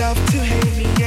You say you're bigger,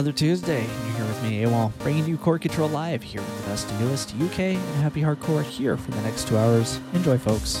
another Tuesday. And you're here with me, AWOL, bringing you Core Control Live here with the best and newest UK and happy hardcore here for the next two hours. Enjoy, folks.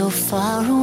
so far away.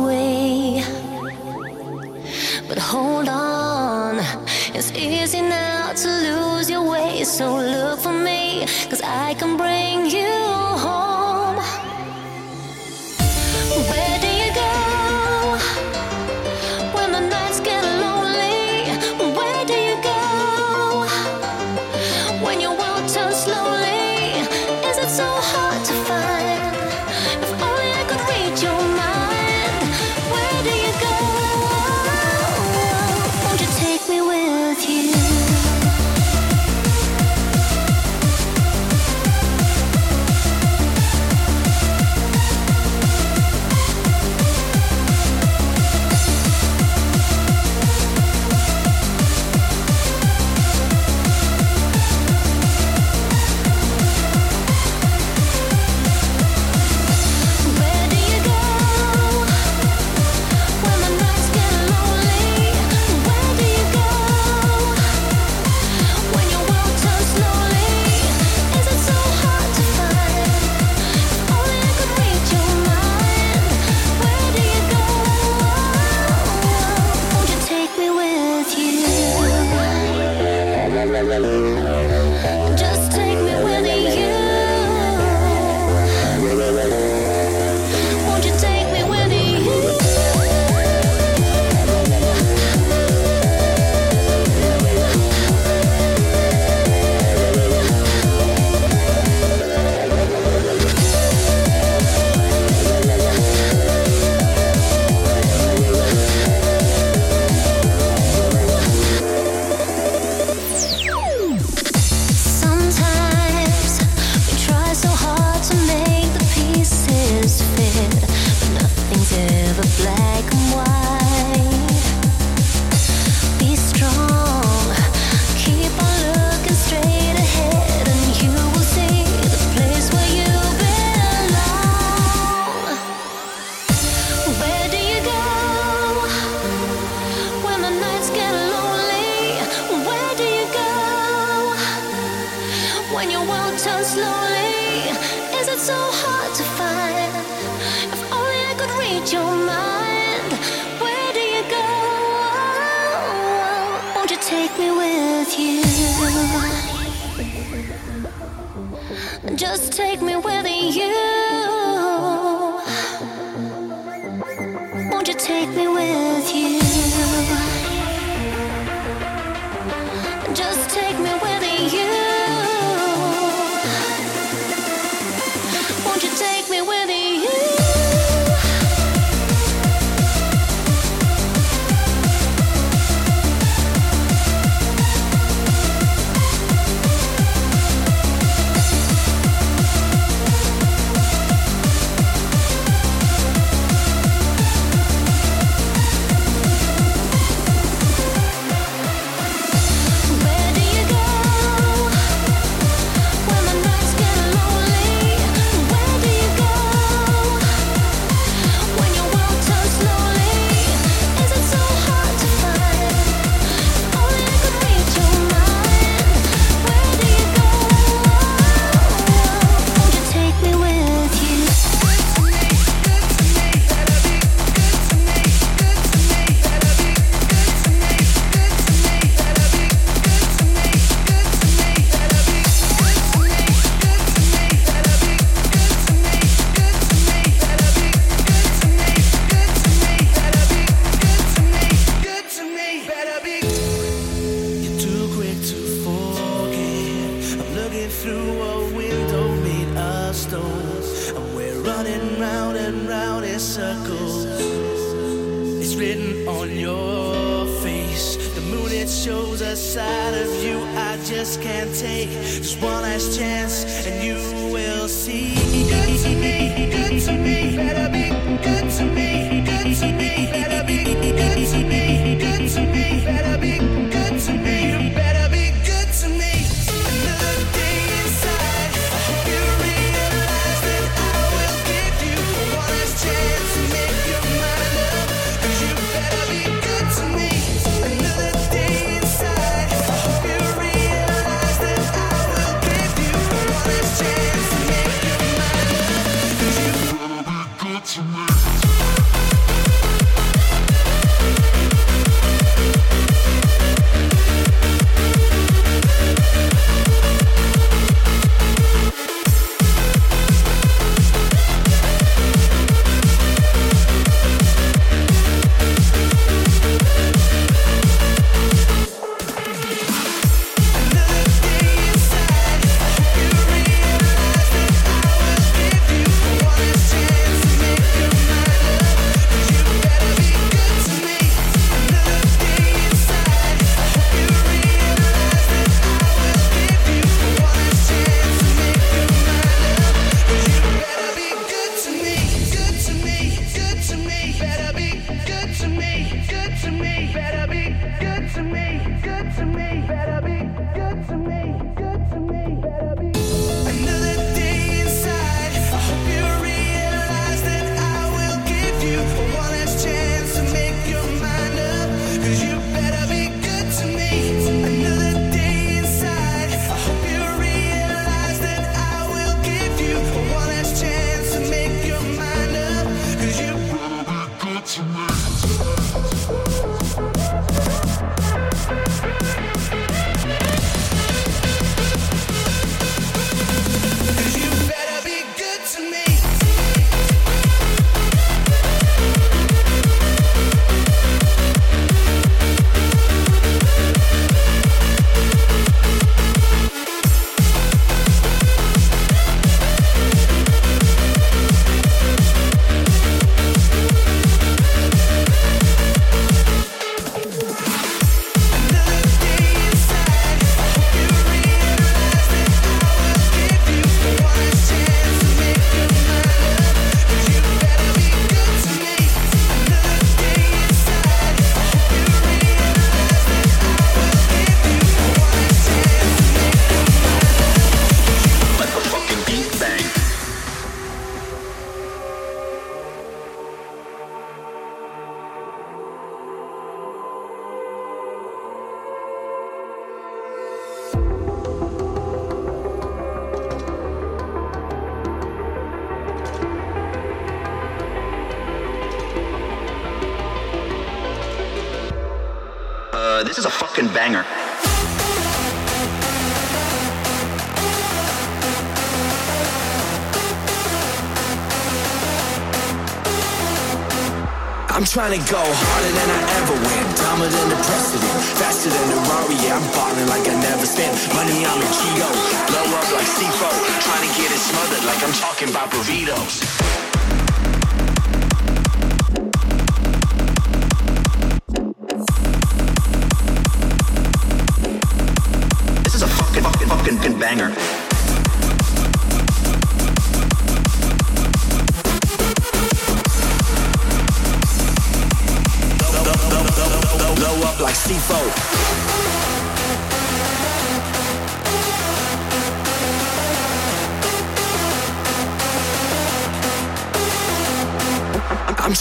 Trying to go harder than I ever went. Dumber than the precedent. Faster than the Rari, yeah, I'm balling like I never spent. Money, I'm a Cheeto. Blow up like C4. Trying to get it smothered like I'm talking about burritos.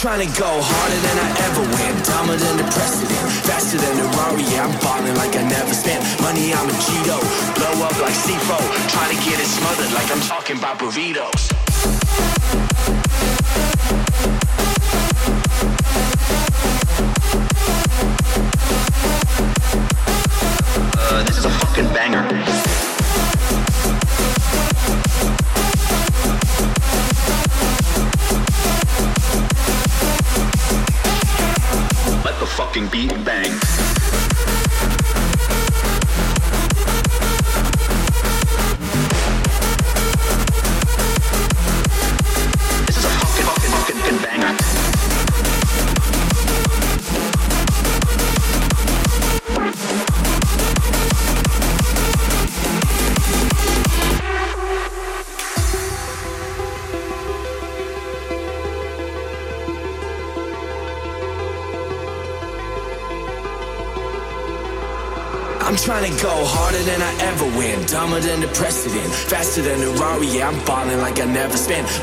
Trying to go harder than I ever went, dumber than the precedent, faster than the Rari. Yeah, I'm balling like I never spent money. I'm a Cheeto, blow up like C4, trying to get it smothered like I'm talking about burritos.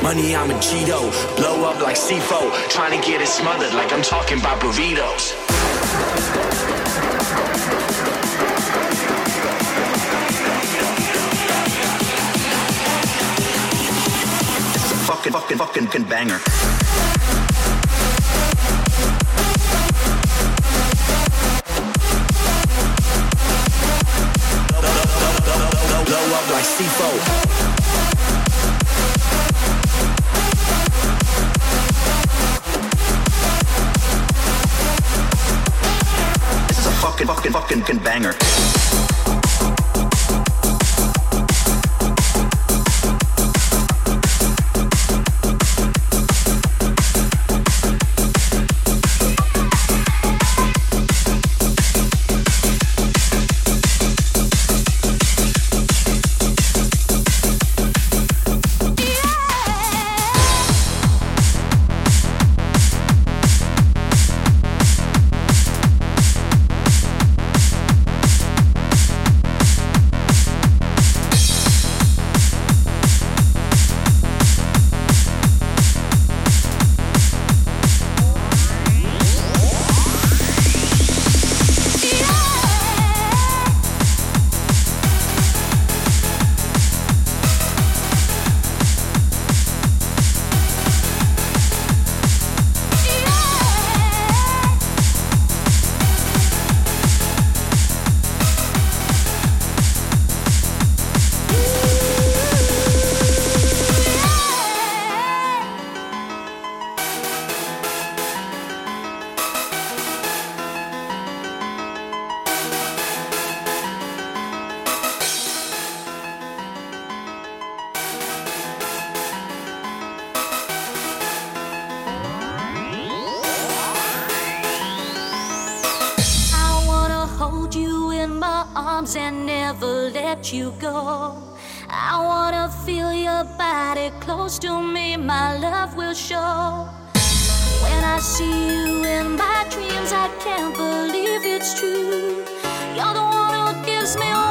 Money, I'm a Cheeto. Blow up like C4. Trying to get it smothered like I'm talking about burritos. This a fucking, fucking, fucking banger. Fucking, banger. and never let you go. I wanna feel your body close to me, my love will show. When I see you in my dreams, I can't believe it's true. You're the one who gives me.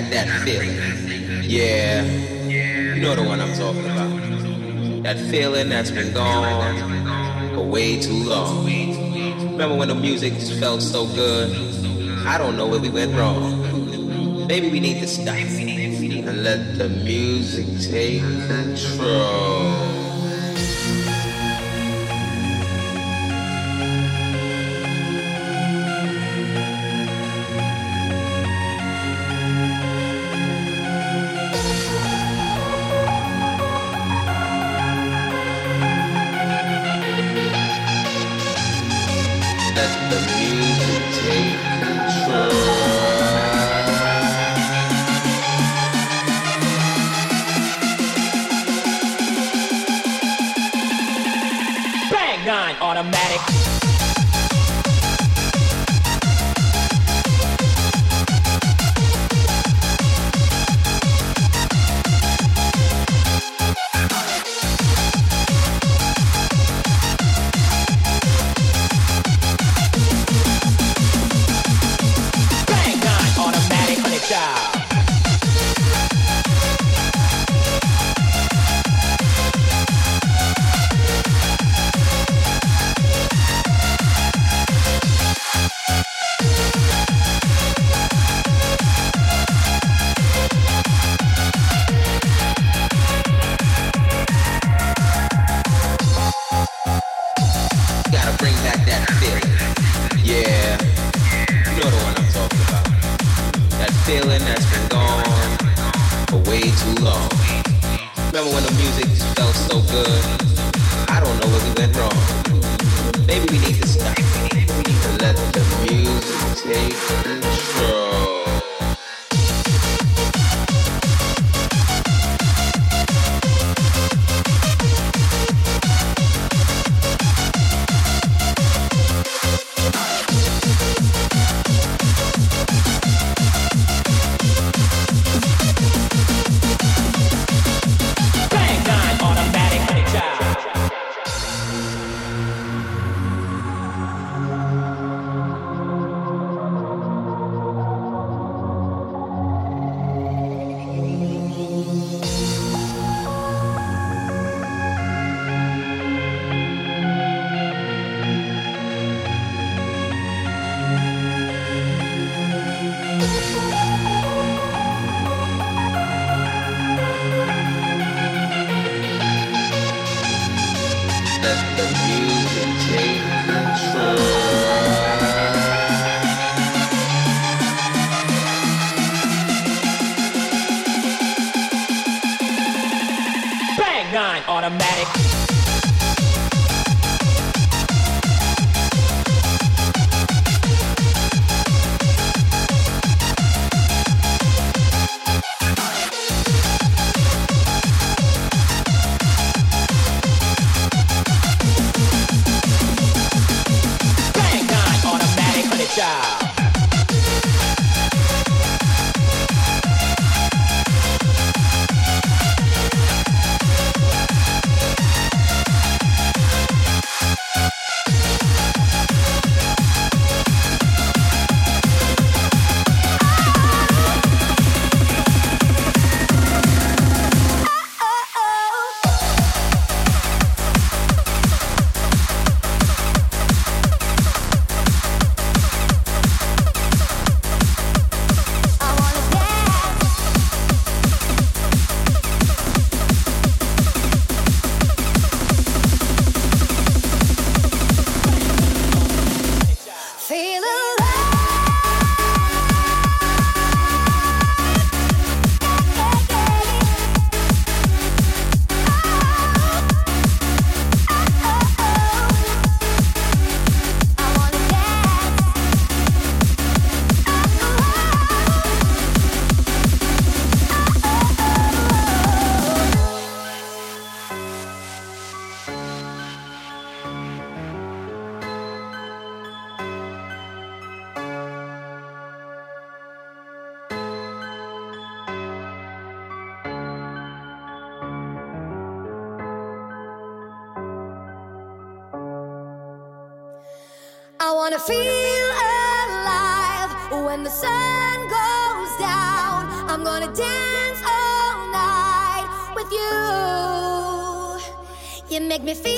Back that feeling. Yeah, you know the one I'm talking about. That feeling that's been gone for way too long. Remember when the music just felt so good? I don't know where we went wrong. Maybe we need to stop and let the music take control. Don't make me feel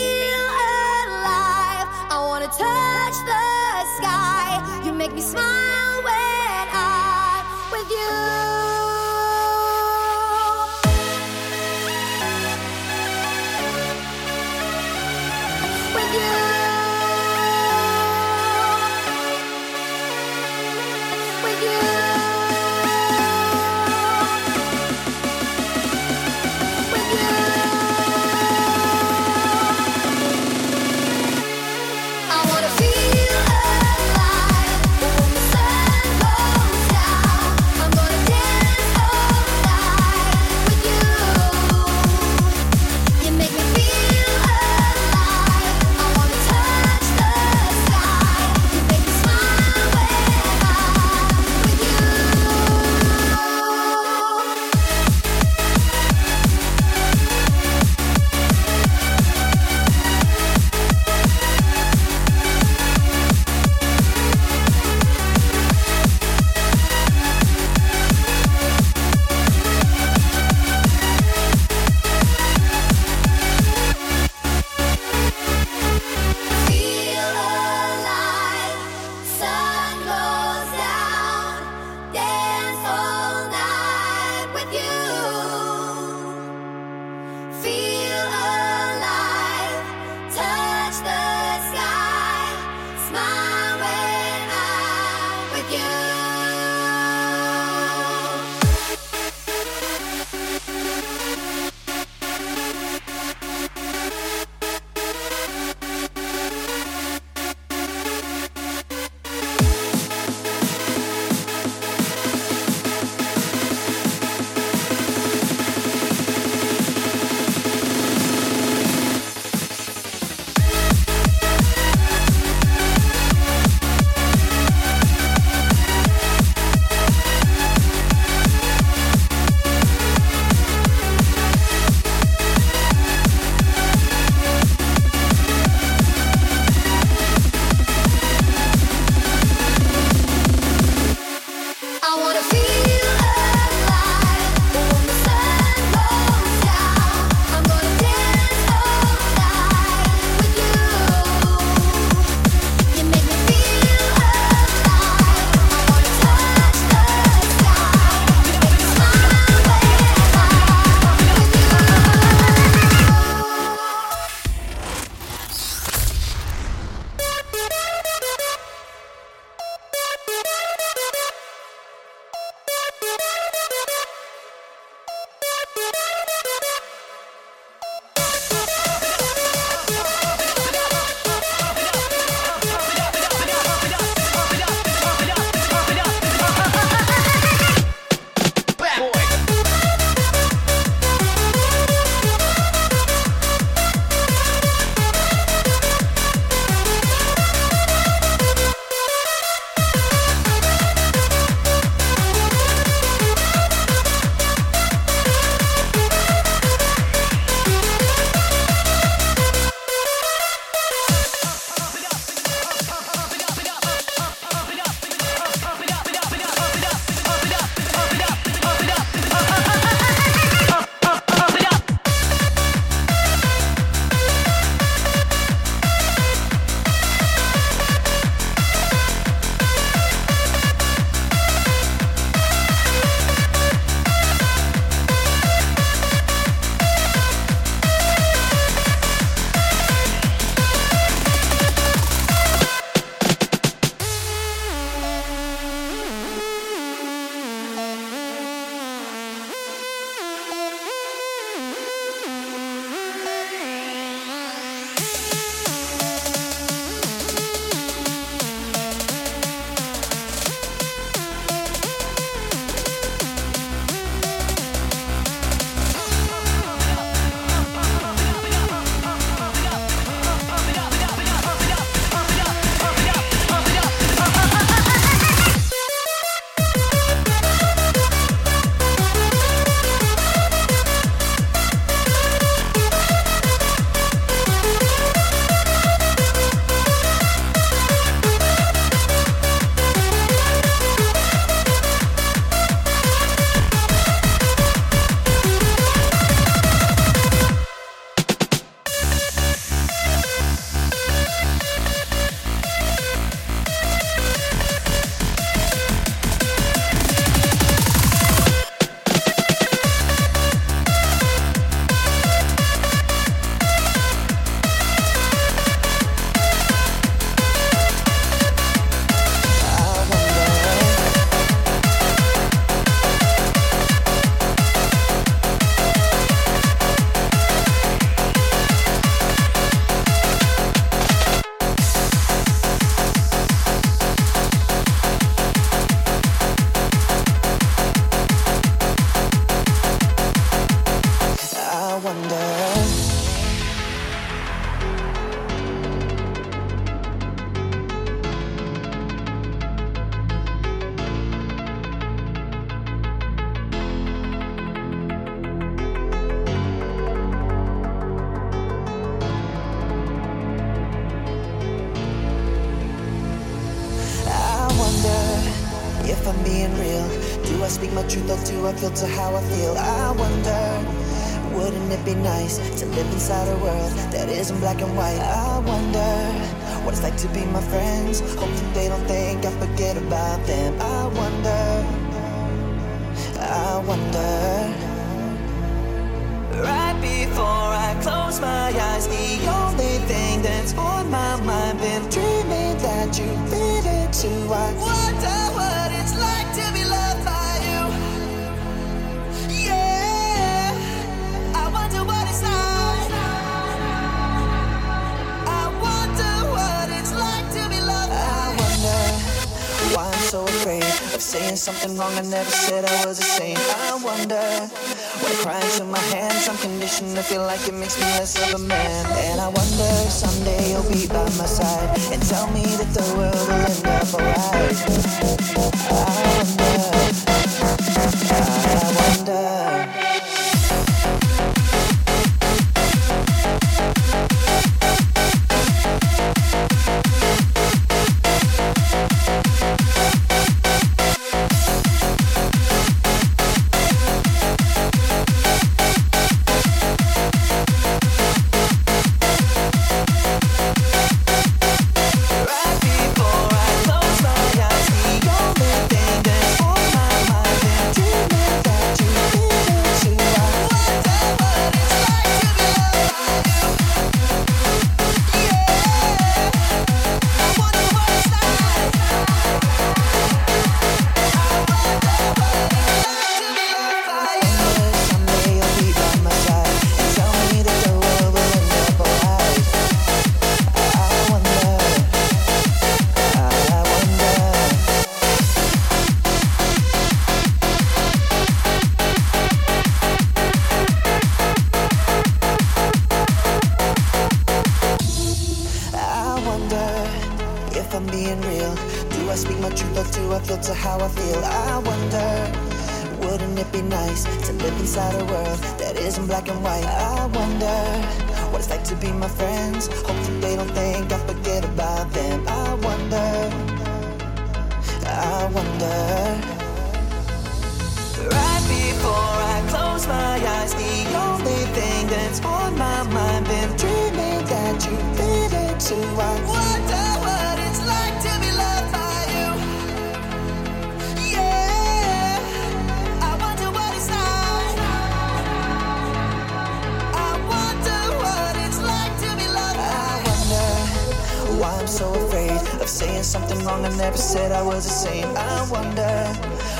something wrong. I never said I was the same. I wonder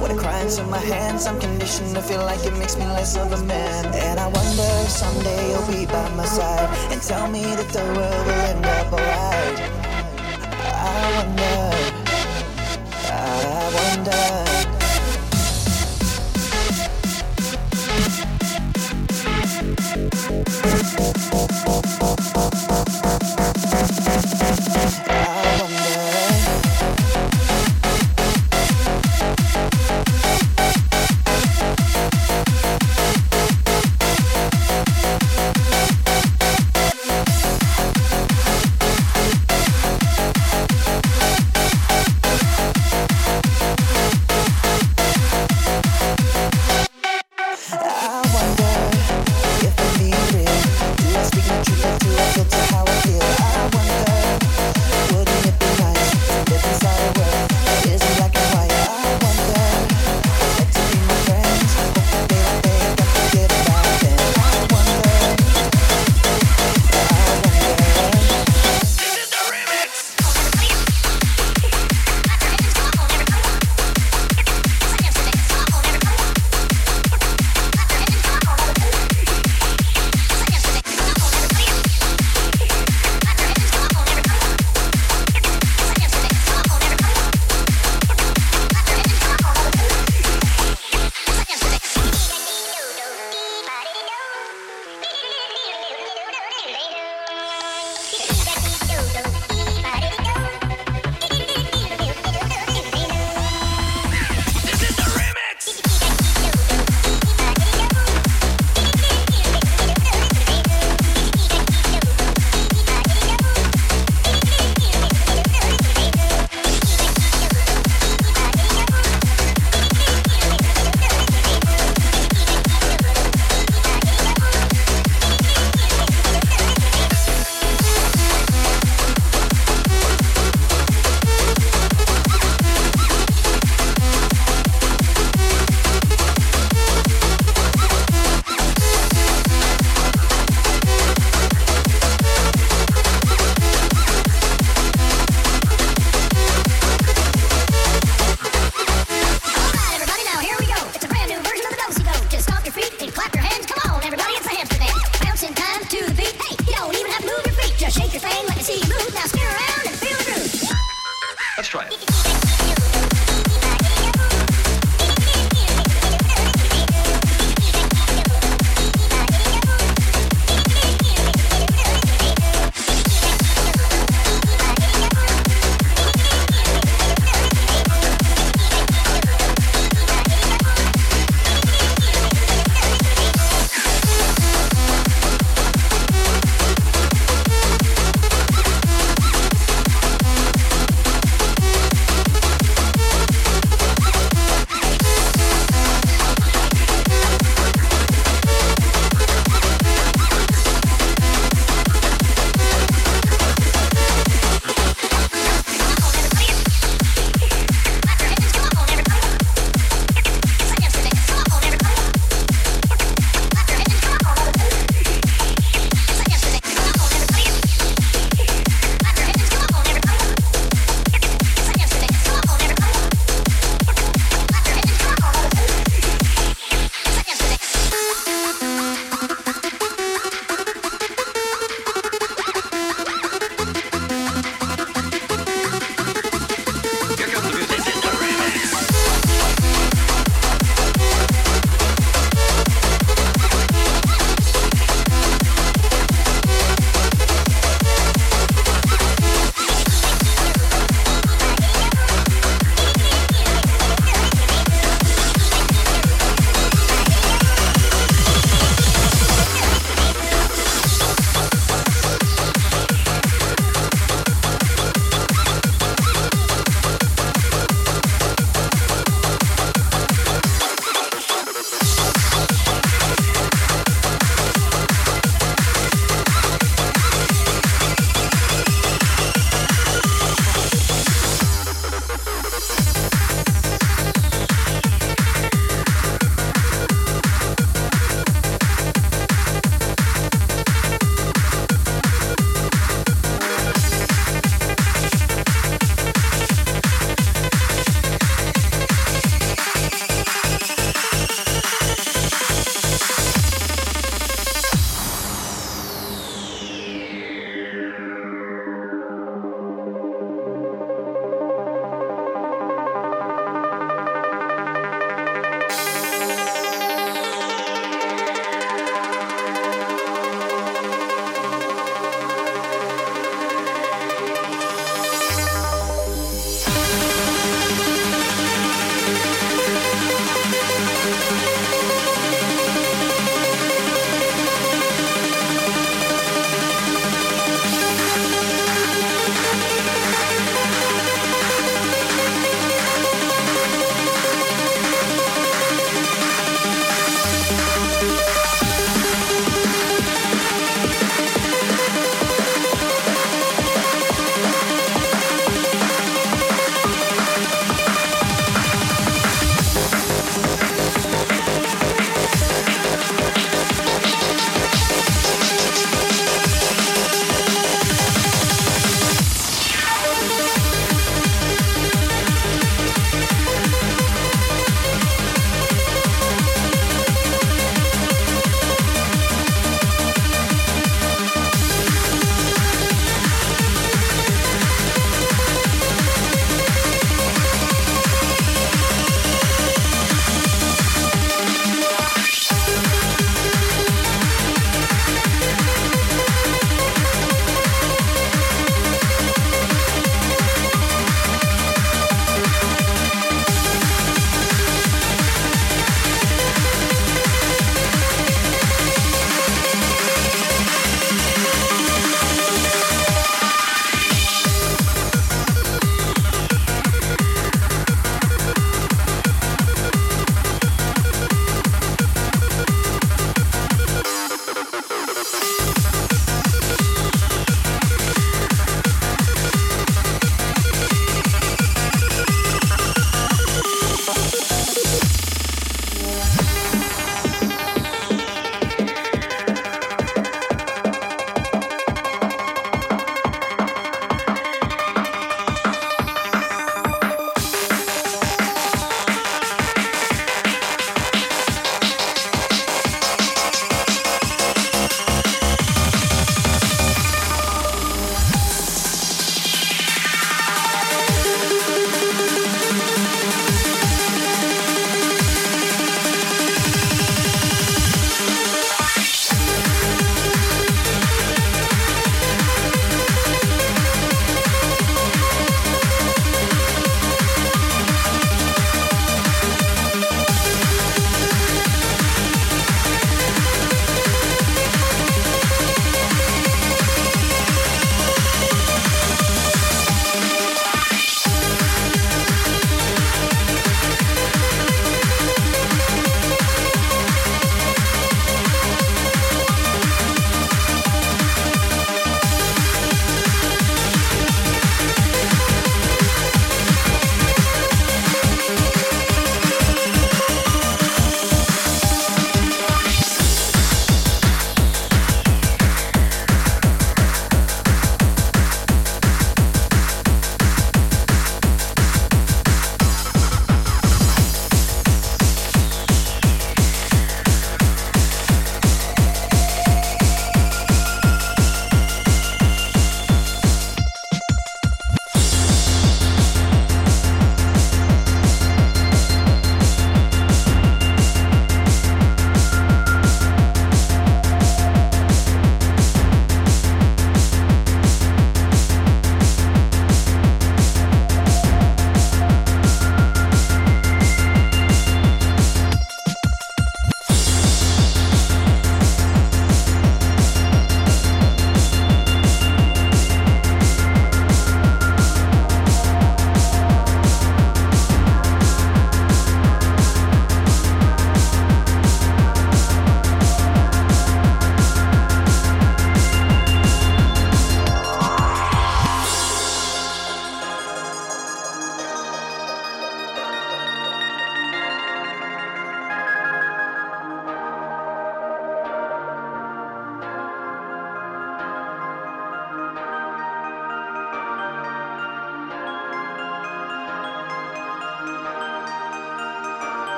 when I cry into my hands. I'm conditioned to feel like it makes me less of a man. And I wonder if someday you'll be by my side and tell me that the world will end up alright. tengo que